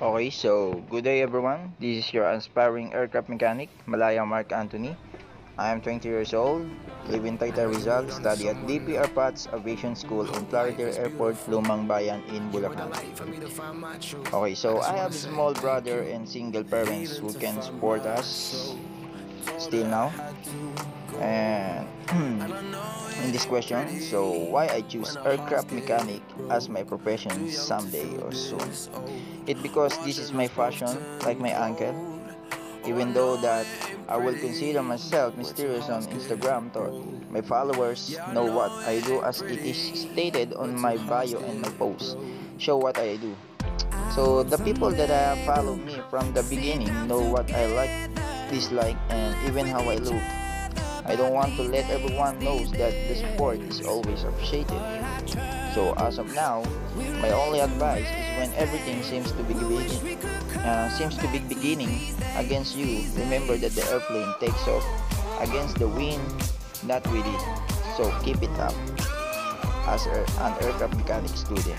Okay, so good day everyone. This is your aspiring aircraft mechanic, Malaya Mark Anthony. I am 20 years old, live in Taytay Rizal, study at DPR PATS Aviation School in Claritier Airport, Lumang Bayan in Bulacan. Okay, so I have a small brother and single parents who can support us still now. And in this question, so why I choose aircraft mechanic as my profession someday or soon? It because this is my passion, like my uncle. Even though that I will consider myself mysterious on Instagram, thought my followers know what I do as it is stated on my bio and my post. Show what I do. So the people that uh, follow me from the beginning know what I like, dislike, and even how I look. I don't want to let everyone knows that the sport is always appreciated. So as of now, my only advice is when everything seems to be beginning, uh, seems to be beginning against you, remember that the airplane takes off against the wind, not with it. So keep it up as an aircraft mechanic student.